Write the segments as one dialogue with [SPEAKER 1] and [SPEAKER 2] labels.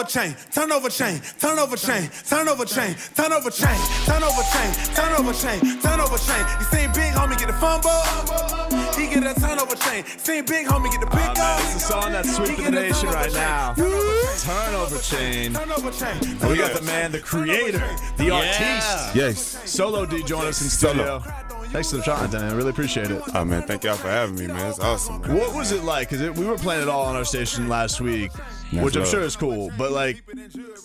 [SPEAKER 1] Over chain, turn over chain, turn over chain, turn over chain, turn over chain, turn over chain, turn over chain, turn over chain. You seen big homie get the fumble? He get a turnover chain. Seen big homie get the pick up.
[SPEAKER 2] man, it's the song that's sweeping the nation right now.
[SPEAKER 1] Turnover
[SPEAKER 2] Turnover chain.
[SPEAKER 1] chain. Turnover chain.
[SPEAKER 2] We got the man, the creator, the
[SPEAKER 3] Yeah.
[SPEAKER 2] artiste.
[SPEAKER 3] Yes.
[SPEAKER 2] Solo D join us in studio. Thanks for the shot, Dan. I really appreciate it.
[SPEAKER 3] Oh man, thank y'all for having me, man. It's awesome. Man.
[SPEAKER 2] What was it like? Because we were playing it all on our station last week,
[SPEAKER 3] That's
[SPEAKER 2] which I'm sure is cool. But like,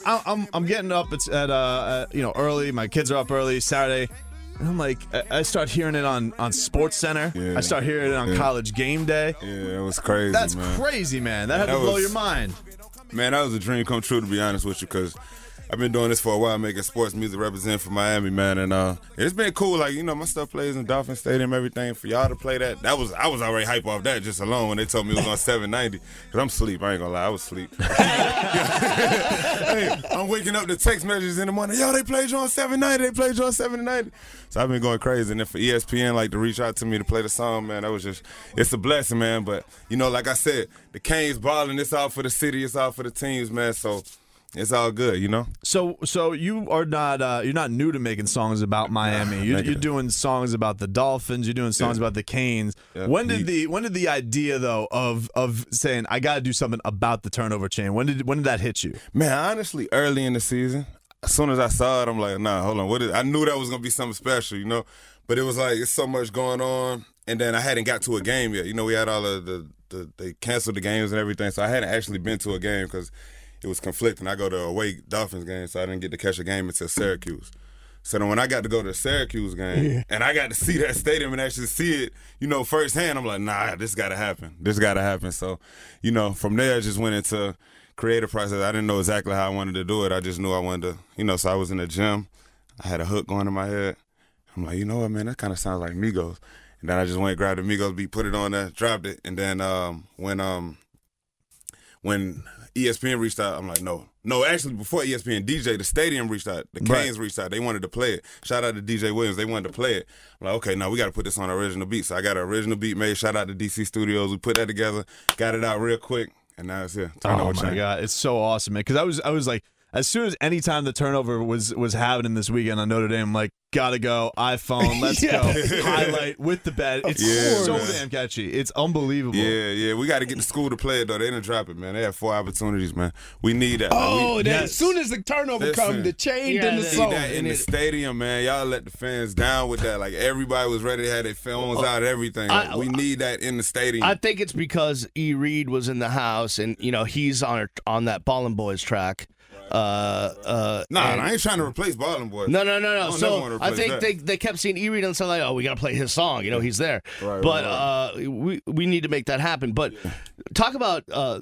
[SPEAKER 2] I, I'm I'm getting up. It's at uh, you know early. My kids are up early Saturday. And I'm like, I- start hearing it on on Sports Center.
[SPEAKER 3] Yeah.
[SPEAKER 2] I start hearing it on
[SPEAKER 3] Yeah.
[SPEAKER 2] College Game Day.
[SPEAKER 3] Yeah, it was crazy,
[SPEAKER 2] That's
[SPEAKER 3] man.
[SPEAKER 2] crazy, man. That had
[SPEAKER 3] That
[SPEAKER 2] to blow
[SPEAKER 3] was-
[SPEAKER 2] your mind.
[SPEAKER 3] Man, that was a dream come true to be honest with you, because I've been doing this for a while, making sports music represent for Miami, man, and uh, it's been cool. Like you know, my stuff plays in Dolphin Stadium, everything. For y'all to play that, that was I was already hype off that just alone when they told me it was on 790. Cause I'm asleep. I ain't gonna lie, I was asleep. hey, I'm waking up to text messages in the morning. Yo, they played you on 790. They played you on 790. So I've been going crazy. And then for ESPN, like to reach out to me to play the song, man, that was just it's a blessing, man. But you know, like I said, the Canes balling. It's all for the city. It's all for the teams, man. So it's all good, you know.
[SPEAKER 2] So, so you are not uh, you're not new to making songs about Miami. You're, you're doing songs about the Dolphins. You're doing songs about the Canes.
[SPEAKER 3] Yeah.
[SPEAKER 2] When did the when did the idea though of of saying I got to do something about the turnover chain? When did when did that hit you?
[SPEAKER 3] Man, honestly, early in the season, as soon as I saw it, I'm like, nah, hold on. What is, I knew that was gonna be something special, you know. But it was like it's so much going on, and then I hadn't got to a game yet. You know, we had all of the, the they canceled the games and everything, so I hadn't actually been to a game because it was conflicting. I go to a away Dolphins game, so I didn't get to catch a game until Syracuse. So then when I got to go to the Syracuse game and I got to see that stadium and actually see it, you know, firsthand, I'm like, nah, this got to happen. This got to happen. So, you know, from there, I just went into creative process. I didn't know exactly how I wanted to do it. I just knew I wanted to, you know, so I was in the gym. I had a hook going in my head. I'm like, you know what, man, that kind of sounds like Migos. And then I just went and grabbed the Migos beat, put it on there, dropped it. And then um, when um, when ESPN reached out, I'm like, no, no. Actually, before ESPN, DJ, the stadium reached out. The
[SPEAKER 2] Right.
[SPEAKER 3] Canes reached out. They wanted to play it. Shout out to DJ Williams. They wanted to play it. I'm like, okay, now we got to put this on original beat. So I got an original beat made. Shout out to DC Studios. We put that together, got it out real quick, and now it's here. Turn
[SPEAKER 2] oh my
[SPEAKER 3] chain.
[SPEAKER 2] god, it's so awesome, man! Because I was I was like, as soon as any time the turnover was was happening this weekend on Notre Dame, I'm like, gotta go iPhone, let's
[SPEAKER 4] Yeah.
[SPEAKER 2] go highlight with the bed. It's
[SPEAKER 3] Yeah,
[SPEAKER 2] so
[SPEAKER 3] man.
[SPEAKER 2] damn catchy. It's unbelievable.
[SPEAKER 3] Yeah, yeah. We got to get the school to play it though. They didn't drop it, man. They had four opportunities, man. We need that.
[SPEAKER 4] Oh,
[SPEAKER 3] we,
[SPEAKER 4] that,
[SPEAKER 2] yes.
[SPEAKER 4] as soon as the turnover comes, the change
[SPEAKER 5] Yeah,
[SPEAKER 4] in the
[SPEAKER 5] the-
[SPEAKER 3] see
[SPEAKER 4] song.
[SPEAKER 3] that in
[SPEAKER 5] and
[SPEAKER 3] the
[SPEAKER 5] it-
[SPEAKER 3] stadium, man. Y'all let the fans down with that. Like everybody was ready to have their phones oh, out, everything. Like,
[SPEAKER 5] I-
[SPEAKER 3] we need that in the stadium.
[SPEAKER 5] I think it's because E. Reed was in the house, and you know he's on on that Ballin' Boys track. Uh, uh,
[SPEAKER 3] nah,
[SPEAKER 5] and-
[SPEAKER 3] I ain't trying to replace Ballin' Boy.
[SPEAKER 5] No, no, no, no.
[SPEAKER 3] don't
[SPEAKER 5] So I think
[SPEAKER 3] that.
[SPEAKER 5] they, they kept seeing E Reed and saying like, oh, we got to play his song. You know, he's there.
[SPEAKER 3] Right,
[SPEAKER 5] but
[SPEAKER 3] right,
[SPEAKER 5] Uh, we we need to make that happen. But talk about uh,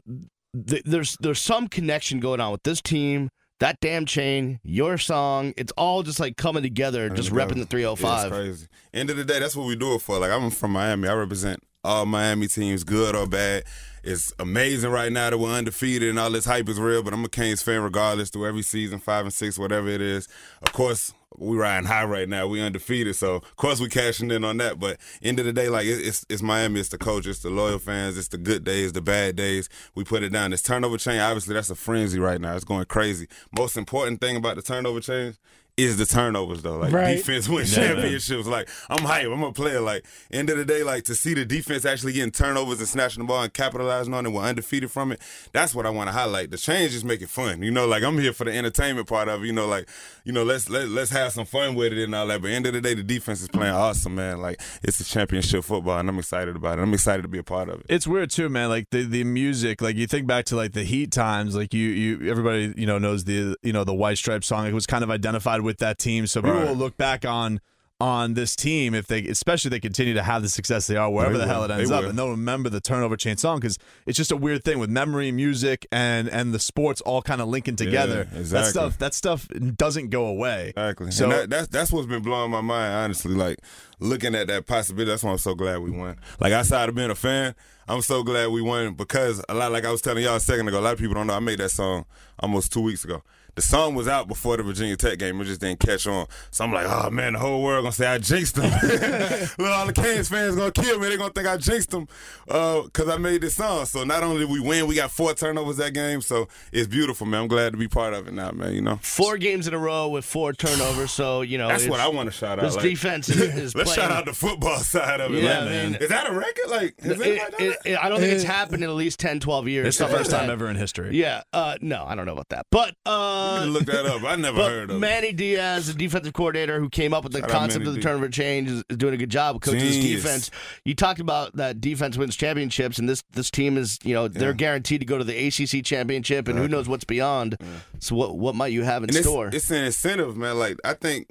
[SPEAKER 5] th- there's there's some connection going on with this team. That damn chain, your song, it's all just like coming together, just repping the
[SPEAKER 3] Yeah, it's
[SPEAKER 5] 305.
[SPEAKER 3] crazy. End of the day, that's what we do it for. Like I'm from Miami. I represent all Miami teams, good or bad. It's amazing right now that we're undefeated and all this hype is real, but I'm a Canes fan regardless through every season, five and six, whatever it is. Of course, we riding high right now. We undefeated, so of course we cashing in on that. But end of the day, like it's it's Miami, it's the coach, it's the loyal fans, it's the good days, the bad days. We put it down. This turnover chain, obviously, that's a frenzy right now. It's going crazy. Most important thing about the turnover chain is the turnovers though. Like
[SPEAKER 4] Right.
[SPEAKER 3] defense win championships. Like I'm hype. I'm a player. Like end of the day, like to see the defense actually getting turnovers and snatching the ball and capitalizing on it, we're undefeated from it. That's what I want to highlight. The change just make it fun. You know, like I'm here for the entertainment part of it. You know, like you know, let's let, let's have some fun with it and all that. But end of the day, the defense is playing awesome, man. Like it's a championship football, and I'm excited about it. I'm excited to be a part of it.
[SPEAKER 2] It's weird too, man. Like the, the music, like you think back to like the Heat times, like you you everybody you know knows the you know the White Stripes song. It was kind of identified with that team, so people
[SPEAKER 3] Right.
[SPEAKER 2] will look back on on this team if they, especially if they continue to have the success they are wherever
[SPEAKER 3] They
[SPEAKER 2] the hell it ends
[SPEAKER 3] They
[SPEAKER 2] up,
[SPEAKER 3] will.
[SPEAKER 2] and they'll remember the turnover chain song because it's just a weird thing with memory, music, and and the sports all kind of linking together. That
[SPEAKER 3] exactly.
[SPEAKER 2] stuff that stuff doesn't go away.
[SPEAKER 3] Exactly.
[SPEAKER 2] So
[SPEAKER 3] that, that's that's what's been blowing my mind, honestly. Like looking at that possibility. That's why I'm so glad we won. Like outside of being a fan, I'm so glad we won because a lot. Like I was telling y'all a second ago, a lot of people don't know I made that song almost two weeks ago. The song was out before the Virginia Tech game. It just didn't catch on. So I'm like, oh man, the whole world gonna say I jinxed them. Look, all the Canes fans gonna kill me. They gonna think I jinxed them uh, because I made this song. So not only did we win, we got four turnovers that game. So it's beautiful, man. I'm glad to be part of it now, man. You know.
[SPEAKER 5] Four games in a row with four turnovers, so you know
[SPEAKER 3] That's what I want to shout out.
[SPEAKER 5] This
[SPEAKER 3] like-
[SPEAKER 5] defense is, is
[SPEAKER 3] Let's
[SPEAKER 5] playing.
[SPEAKER 3] shout out the football side of it.
[SPEAKER 5] Yeah,
[SPEAKER 3] like,
[SPEAKER 5] I mean-
[SPEAKER 3] is that a record? Like, has
[SPEAKER 5] It-
[SPEAKER 3] done that?
[SPEAKER 5] it- I don't think it's happened in at least 10, 12 years.
[SPEAKER 2] it's the first time ever in history.
[SPEAKER 5] Yeah, uh, no, I don't know about that, but uh,
[SPEAKER 3] need to look that up. I never heard of it.
[SPEAKER 5] Manny Diaz, the defensive coordinator who came up with the
[SPEAKER 3] Shout
[SPEAKER 5] concept of the
[SPEAKER 3] D.
[SPEAKER 5] turnover change, is, is doing a good job of coaching this defense. You talked about that defense wins championships, and this this team is you know they're guaranteed to go to the ACC championship, and who knows what's beyond. So what what might you have in
[SPEAKER 3] And it's,
[SPEAKER 5] store?
[SPEAKER 3] it's an incentive, man. Like, I think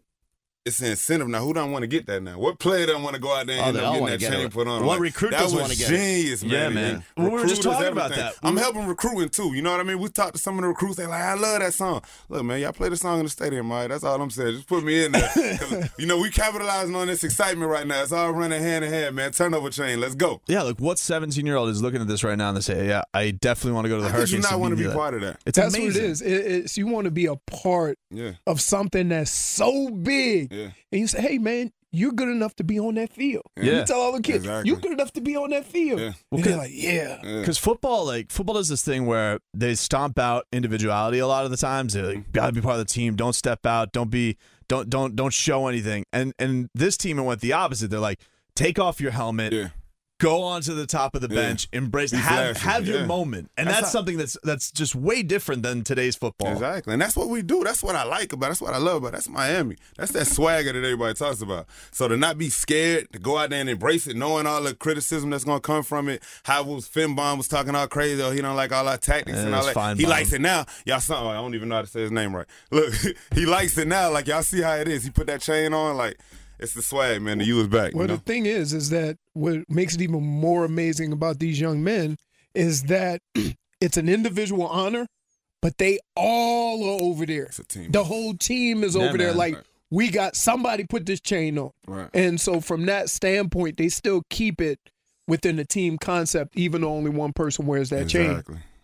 [SPEAKER 3] it's an incentive. Now, who don't want to get that now? What player don't want to go out there and
[SPEAKER 5] Oh,
[SPEAKER 3] end up getting that
[SPEAKER 5] get
[SPEAKER 3] chain
[SPEAKER 5] it.
[SPEAKER 3] put on?
[SPEAKER 5] What
[SPEAKER 3] Like,
[SPEAKER 5] recruit
[SPEAKER 3] that
[SPEAKER 5] doesn't wanna get That it?
[SPEAKER 3] genius, man.
[SPEAKER 2] Yeah,
[SPEAKER 3] And
[SPEAKER 2] man.
[SPEAKER 3] then
[SPEAKER 2] We were just
[SPEAKER 3] recruiters,
[SPEAKER 2] talking about that.
[SPEAKER 3] I'm helping recruiting too. You know what I mean? We talked to some of the recruits. They're like, I love that song. Look, man, y'all play the song in the stadium, all right? That's all I'm saying. Just put me in there. you know, we capitalizing on this excitement right now. It's all running hand in hand, man. Turnover chain. Let's go.
[SPEAKER 2] Yeah, like what 17 year old is looking at this right now and they say, "Yeah, I definitely want to go to the
[SPEAKER 3] How could you not want to be
[SPEAKER 2] that.
[SPEAKER 3] part of that?
[SPEAKER 2] It's
[SPEAKER 4] That's
[SPEAKER 2] amazing.
[SPEAKER 4] what it is. It, it's you want to be a part
[SPEAKER 3] Yeah.
[SPEAKER 4] of something that's so big,
[SPEAKER 3] Yeah.
[SPEAKER 4] and you say, "Hey, man, you're good enough to be on that field."
[SPEAKER 2] Yeah.
[SPEAKER 4] You tell all the kids,
[SPEAKER 3] Exactly.
[SPEAKER 4] "You're good enough to be on that field,"
[SPEAKER 3] Yeah.
[SPEAKER 4] and they're like, "Yeah."
[SPEAKER 3] Yeah.
[SPEAKER 2] Because football, like football, does this thing where they stomp out individuality a lot of the times. They like, mm-hmm. gotta be part of the team. Don't step out. Don't be. Don't don't don't show anything. And and this team it went the opposite. They're like, take off your helmet.
[SPEAKER 3] Yeah.
[SPEAKER 2] Go onto the top of the
[SPEAKER 3] Yeah.
[SPEAKER 2] bench, embrace,
[SPEAKER 3] Be
[SPEAKER 2] have,
[SPEAKER 3] flashy,
[SPEAKER 2] have your
[SPEAKER 3] yeah.
[SPEAKER 2] moment, and
[SPEAKER 3] That's
[SPEAKER 2] that's,
[SPEAKER 3] how-
[SPEAKER 2] something that's that's just way different than today's football.
[SPEAKER 3] Exactly. And that's what we do. That's what I like about it. That's what I love about it. That's Miami. That's that swagger that everybody talks about. So to not be scared, to go out there and embrace it, knowing all the criticism that's gonna come from it, how was Finebaum was talking all crazy, oh, he don't like all our tactics
[SPEAKER 2] Yeah,
[SPEAKER 3] and all that. He
[SPEAKER 2] Finebaum.
[SPEAKER 3] likes it now. Y'all oh, I don't even know how to say his name right. Look, he likes it now. Like y'all see how it is. He put that chain on, like it's the swag, man. The U is back.
[SPEAKER 4] Well,
[SPEAKER 3] you know?
[SPEAKER 4] the thing is, is that what makes it even more amazing about these young men is that it's an individual honor, but they all are over there.
[SPEAKER 3] It's a team.
[SPEAKER 4] The whole team is
[SPEAKER 2] Yeah,
[SPEAKER 4] over there. Like
[SPEAKER 3] Right.
[SPEAKER 4] we got somebody put this chain on,
[SPEAKER 3] Right.
[SPEAKER 4] and so from that standpoint, they still keep it within the team concept, even though only one person wears that chain.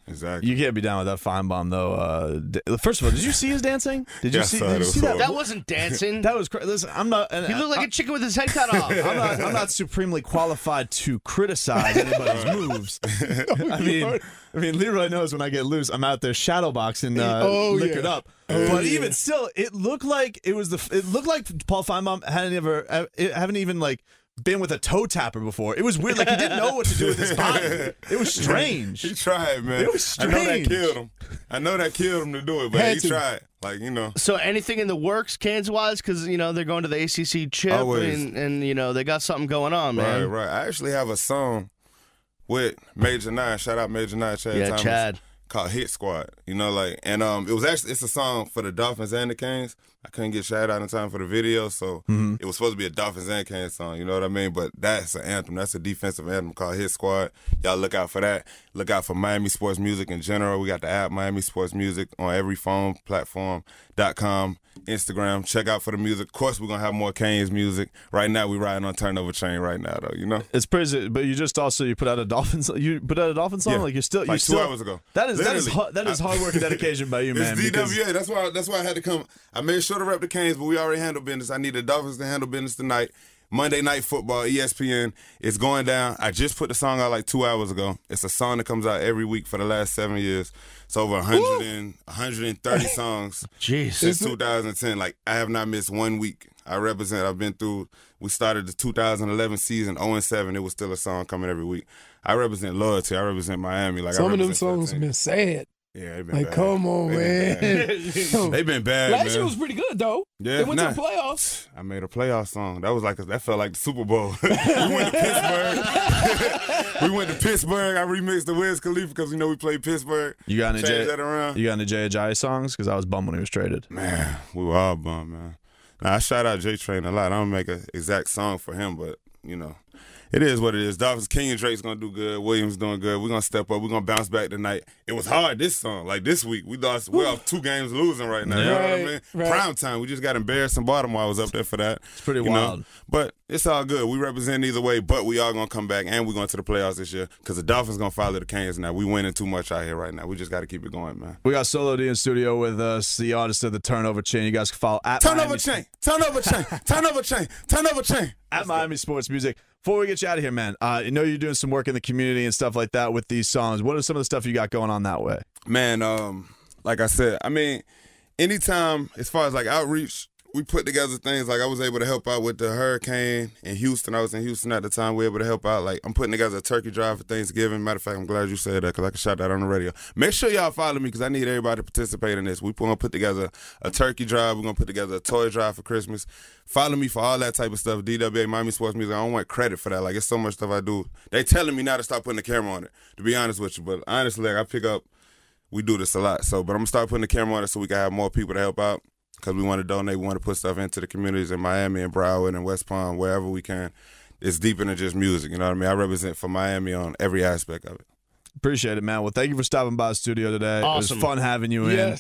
[SPEAKER 3] Exactly. Exactly.
[SPEAKER 2] You can't be down with that Finebaum though. Uh, first of all, did you see his dancing? Did you
[SPEAKER 3] Yeah,
[SPEAKER 2] see? Did you see that?
[SPEAKER 5] that wasn't dancing.
[SPEAKER 2] That was crazy. Listen, I'm not. And
[SPEAKER 5] he looked like
[SPEAKER 2] I,
[SPEAKER 5] a chicken with his head cut off.
[SPEAKER 2] I'm not. I'm not supremely qualified to criticize anybody's moves. I mean, I mean, Leroy knows when I get loose, I'm out there shadowboxing, uh,
[SPEAKER 4] Oh,
[SPEAKER 2] liquored
[SPEAKER 4] yeah.
[SPEAKER 2] up. but even still, it looked like it was the. It looked like Paul Finebaum hadn't ever, uh, it- haven't even like been with a toe tapper before. It was weird. Like he didn't know what to do with his body. It was strange.
[SPEAKER 3] He tried, man.
[SPEAKER 2] It was strange.
[SPEAKER 3] I know that killed him. I know that killed him to do it, but
[SPEAKER 4] Had
[SPEAKER 3] he
[SPEAKER 4] to.
[SPEAKER 3] tried. Like you know.
[SPEAKER 5] So anything in the works, Canes wise, because you know they're going to the ACC chip,
[SPEAKER 3] Always.
[SPEAKER 5] and, and you know they got something going on, man.
[SPEAKER 3] Right, right. I actually have a song with Major Nine. Shout out Major Nine, Chad.
[SPEAKER 5] Yeah,
[SPEAKER 3] Thomas,
[SPEAKER 5] Chad.
[SPEAKER 3] Called Hit Squad. You know, like, and um, it was actually it's a song for the Dolphins and the Canes. I couldn't get shout out in time for the video, so
[SPEAKER 5] Mm-hmm.
[SPEAKER 3] it was supposed to be a Dolphins and Canes song. You know what I mean? But that's an anthem. That's a defensive anthem called Hit Squad. Y'all look out for that. Look out for Miami Sports Music in general. We got the app Miami Sports Music on every phone platform. Dot com, Instagram. Check out for the music. Of course, we're gonna have more Canes music. Right now, We're riding on Turnover Chain right now, though. You know.
[SPEAKER 2] It's crazy, but you just also you put out a dolphin. You put out a dolphin song.
[SPEAKER 3] Yeah.
[SPEAKER 2] Like you're still
[SPEAKER 3] Like
[SPEAKER 2] you
[SPEAKER 3] two
[SPEAKER 2] still,
[SPEAKER 3] hours ago.
[SPEAKER 2] That is that is that is hard work and dedication by you, man.
[SPEAKER 3] It's
[SPEAKER 2] because-
[SPEAKER 3] DWA. That's why. That's why I had to come. I made sure to rep the Canes, but we already handled business. I need the Dolphins to handle business tonight. Monday Night Football, ESPN. It's going down. I just put the song out like two hours ago. It's a song that comes out every week for the last seven years. It's over 100 and, 130 songs
[SPEAKER 5] Jeez.
[SPEAKER 3] since 2010. Like I have not missed one week. I represent. I've been through. We started the 2011 season 0 and 7. It was still a song coming every week. I represent loyalty. I represent Miami. Like I
[SPEAKER 4] Some of them songs have been sad.
[SPEAKER 3] Yeah, they been
[SPEAKER 4] Like,
[SPEAKER 3] bad.
[SPEAKER 4] come on,
[SPEAKER 3] They been
[SPEAKER 4] man.
[SPEAKER 3] bad. They've been bad,
[SPEAKER 4] Last
[SPEAKER 3] man.
[SPEAKER 4] year was pretty good though.
[SPEAKER 3] Yeah,
[SPEAKER 4] they went
[SPEAKER 3] nah.
[SPEAKER 4] to the playoffs.
[SPEAKER 3] I made a playoff song. That was like a, that felt like the Super Bowl. we went to Pittsburgh. we went to Pittsburgh. I remixed the Wiz Khalifa because you know we played Pittsburgh.
[SPEAKER 2] You got any
[SPEAKER 3] Changed
[SPEAKER 2] J-
[SPEAKER 3] that around.
[SPEAKER 2] You got any Jay Ajayi songs? Because I was bummed when he was traded.
[SPEAKER 3] Man, we were all bummed, man. Now, I shout out J Train a lot. I don't make an exact song for him, but you know, it is what it is. Dolphins, Kenyan Drake's gonna do good. Williams doing good. We're gonna step up. We're gonna bounce back tonight. It was hard this song. Like this week, we lost. We're off two games losing right now. You know what I mean?
[SPEAKER 4] right.
[SPEAKER 3] Prime time. We just got embarrassed in Baltimore. I was up there for that. It's
[SPEAKER 2] pretty wild.
[SPEAKER 3] Know? But it's all good. We represent either way. But we are gonna come back, and we're going to the playoffs this year because the Dolphins gonna follow the Canes now. We winning too much out here right now. We just got to keep it going, man.
[SPEAKER 2] We got Solo D in studio with us, the artist of the Turnover Chain. You guys can follow at
[SPEAKER 3] Turnover
[SPEAKER 2] Miami,
[SPEAKER 3] chain. Turnover chain. Turnover chain. Turnover chain.
[SPEAKER 2] at Miami Sports Music. Before we get you out of here, man, uh, I know you're doing some work in the community and stuff like that with these songs. What are some of the stuff you got going on that way?
[SPEAKER 3] Man, um, like I said, I mean, anytime as far as like outreach, we put together things like I was able to help out with the hurricane in Houston. I was in Houston at the time. We were able to help out. Like I'm putting together a turkey drive for Thanksgiving. Matter of fact, I'm glad you said that because I can shout that on the radio. Make sure y'all follow me because I need everybody to participate in this. We're gonna put together a turkey drive. We're gonna put together a toy drive for Christmas. Follow me for all that type of stuff. DWA Miami Sports Music. I don't want credit for that. Like it's so much stuff I do. They telling me now to stop putting the camera on it. To be honest with you, but honestly, like I pick up we do this a lot. So, but I'm gonna start putting the camera on it so we can have more people to help out because we want to donate. We want to put stuff into the communities in Miami and Broward and West Palm, wherever we can. It's deeper than just music. You know what I mean? I represent for Miami on every aspect of it.
[SPEAKER 2] Appreciate it, man. Well, thank you for stopping by the studio today.
[SPEAKER 5] Awesome.
[SPEAKER 2] It was fun having you in.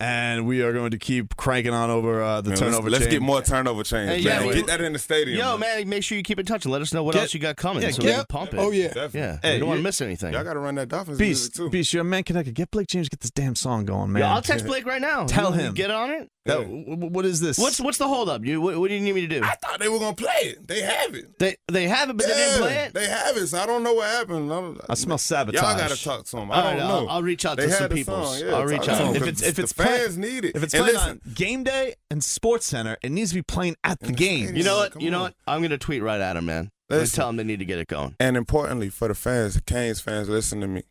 [SPEAKER 4] Yes.
[SPEAKER 2] And we are going to keep cranking on over uh, the
[SPEAKER 3] Man,
[SPEAKER 2] turnover
[SPEAKER 3] let's, let's get more turnover change.
[SPEAKER 5] Hey, yeah,
[SPEAKER 3] man. get that in the stadium.
[SPEAKER 5] Yo, man, make sure you keep in touch and let us know what
[SPEAKER 2] Get-
[SPEAKER 5] else you got coming
[SPEAKER 2] yeah,
[SPEAKER 5] so
[SPEAKER 2] get-
[SPEAKER 5] we can pump it.
[SPEAKER 4] Oh yeah.
[SPEAKER 3] Definitely.
[SPEAKER 5] Yeah,
[SPEAKER 2] Hey,
[SPEAKER 5] we don't want to miss anything.
[SPEAKER 3] Y'all got to run that Dolphins music
[SPEAKER 2] Beast,
[SPEAKER 3] too.
[SPEAKER 2] Beast, you're a man connected. Get Blake James, get this damn song going, man.
[SPEAKER 5] Yeah, I'll text Blake right now.
[SPEAKER 2] Tell
[SPEAKER 5] You- you
[SPEAKER 2] him.
[SPEAKER 5] Get on it.
[SPEAKER 2] That- w- w- what is this?
[SPEAKER 5] What's what's the holdup? You what, what do you need me to do?
[SPEAKER 3] I thought they were gonna play it. They have it.
[SPEAKER 5] They they have it, but they didn't play it.
[SPEAKER 3] They have it. So I don't know what happened. I,
[SPEAKER 2] I smell sabotage.
[SPEAKER 3] Y'all got to talk to them. I
[SPEAKER 5] All
[SPEAKER 3] don't
[SPEAKER 5] right,
[SPEAKER 3] know.
[SPEAKER 5] I'll- I'll reach out
[SPEAKER 3] they
[SPEAKER 5] to
[SPEAKER 3] had
[SPEAKER 5] some
[SPEAKER 3] the
[SPEAKER 5] peoples.
[SPEAKER 3] Song. Yeah,
[SPEAKER 5] I'll
[SPEAKER 3] talk
[SPEAKER 5] reach
[SPEAKER 3] to
[SPEAKER 5] out.
[SPEAKER 2] If it's if
[SPEAKER 3] the
[SPEAKER 2] it's
[SPEAKER 3] fans
[SPEAKER 2] playing,
[SPEAKER 3] need it.
[SPEAKER 2] if it's
[SPEAKER 3] and
[SPEAKER 2] playing
[SPEAKER 3] listen,
[SPEAKER 2] on game day and Sports Center, it needs to be playing at the game.
[SPEAKER 5] You know what?
[SPEAKER 3] Come
[SPEAKER 5] You know
[SPEAKER 3] on.
[SPEAKER 5] what? I'm gonna tweet right at him, man. I'm tell them they need to get it going.
[SPEAKER 3] And importantly, for the fans, the Canes fans, listen to me.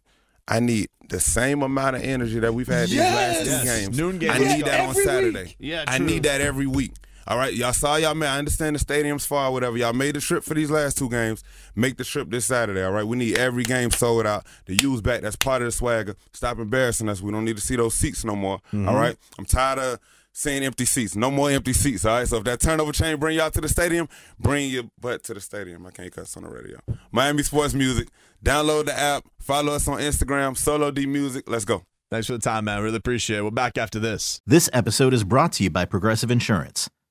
[SPEAKER 3] I need the same amount of energy that we've had these last two
[SPEAKER 4] Yes.
[SPEAKER 3] games.
[SPEAKER 2] Noon game.
[SPEAKER 3] I
[SPEAKER 4] Yeah,
[SPEAKER 3] need that on Saturday.
[SPEAKER 4] week.
[SPEAKER 5] Yeah,
[SPEAKER 3] I need that every week. All right, y'all saw y'all man. I understand the stadium's far, whatever. Y'all made the trip for these last two games. Make the trip this Saturday. All right, we need every game sold out. The use back. That's part of the swagger. Stop embarrassing us. We don't need to see those seats no more.
[SPEAKER 5] Mm-hmm.
[SPEAKER 3] all right, I'm tired of seeing empty seats. No more empty seats. All right. So if that turnover chain bring y'all to the stadium, bring your butt to the stadium. I can't cuss on the radio. Miami Sports Music. Download the app. Follow us on Instagram. Solo D Music. Let's go.
[SPEAKER 2] Thanks for the time, man. Really appreciate it. We're back after this.
[SPEAKER 6] This episode is brought to you by Progressive Insurance.